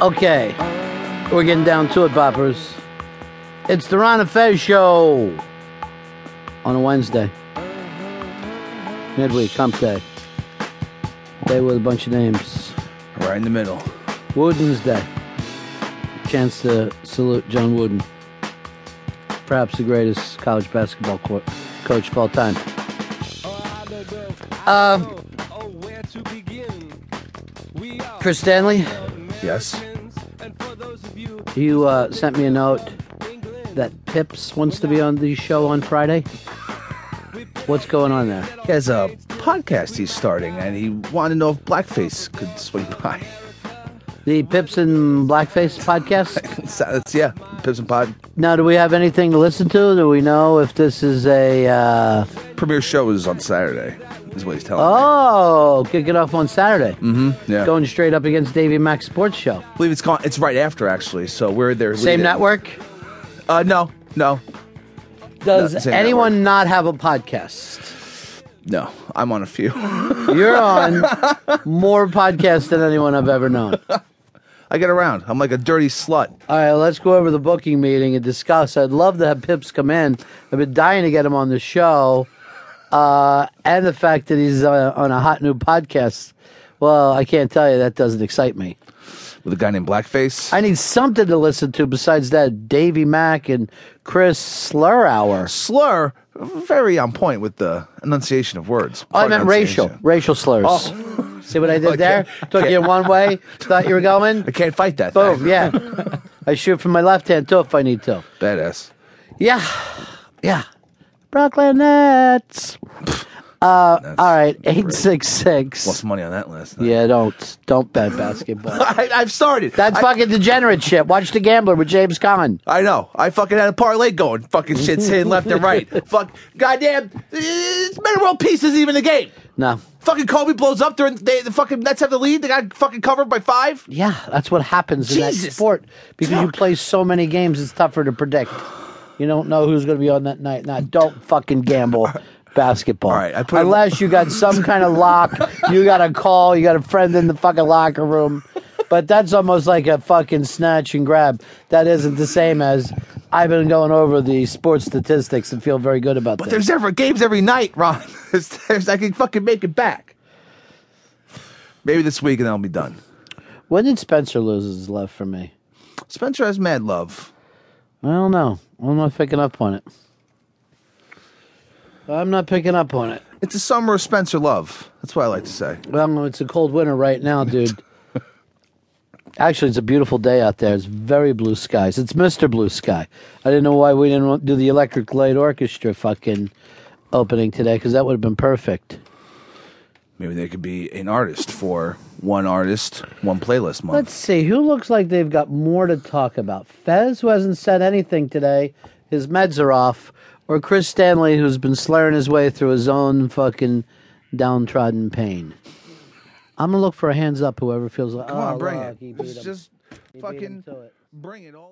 Okay, we're getting down to it, boppers. It's the Ron and Fez show on a Wednesday, midweek, hump day, day with a bunch of names. Right in the middle. Wooden's Day. Chance to salute John Wooden, perhaps the greatest college basketball co- coach of all time. Um, Chris Stanley, Yes. You uh, sent me a note that Pips wants to be on the show on Friday. What's going on there? He has a podcast he's starting, and he wanted to know if Blackface could swing by. The Pips and Blackface podcast? So that's yeah, Pips and Pod Now, do we have anything to listen to? Do we know if this is a. Uh, premiere show is on Saturday. Is what he's telling me. oh, kick it off on Saturday. Mm-hmm. Yeah. Going straight up against Davy Max Sports Show. I believe it's gone. It's right after actually. So we're there. Same network? Uh, no, no, Does No, same anyone not have a podcast? No. I'm on a few. You're on more podcasts than anyone I've ever known. I get around. I'm like a dirty slut. All right, let's go over the booking meeting and discuss. I'd love to have Pips come in. I've been dying to get him on the show, uh, and the fact that he's uh, on a hot new podcast. Well, I can't tell you that doesn't excite me. With a guy named Blackface. I need something to listen to besides that Davy Mack and Chris Slur Hour. Slur, very on point with the enunciation of words. Oh, I meant racial, racial slurs. Oh. See what I did Okay. there? Took you one way, thought you were going. I can't fight that. Boom, thing. yeah. I shoot from my left hand too if I need to. Badass. Yeah, yeah. Brooklyn Nets. Uh, all right, eight six six. Lost money on that last night. Yeah, don't don't bet basketball. I, I've started. That's I, fucking degenerate shit. Watch The Gambler with James Caan. I know. I fucking had a parlay going. Fucking shit's hitting left and right. Fuck. Goddamn. It's Metta world peace isn't even a game. No. Fucking Kobe blows up during they, the fucking Nets have the lead. They got fucking covered by five. Yeah, that's what happens in that Jesus. sport because you play so many games. It's tougher to predict. You don't know who's going to be on that night. Now, don't fucking gamble basketball. All right, I put Unless you got some kind of lock, you got a call, you got a friend in the fucking locker room. But that's almost like a fucking snatch and grab. That isn't the same as I've been going over the sports statistics and feel very good about But that. there's ever games every night, Ron. There's, there's, I can fucking make it back. Maybe this week and I'll be done. When did Spencer lose his love for me? Spencer has mad love. I don't know. I'm not picking up on it. I'm not picking up on it. It's a summer of Spencer love. That's what I like to say. Well, it's a cold winter right now, dude. Actually, it's a beautiful day out there. It's very blue skies. It's Mr. Blue Sky. I didn't know why we didn't do the Electric Light Orchestra fucking opening today because that would have been perfect. Maybe they could be an artist for one artist, one playlist month. Let's see. Who looks like they've got more to talk about? Fez, who hasn't said anything today. His meds are off. Or Chris Stanley, who's been slurring his way through his own fucking downtrodden pain. I'm going to look for a hands up, whoever feels like, Come oh, on, bring look, it. he beat Just, him. just He beat him fucking to it. bring it all.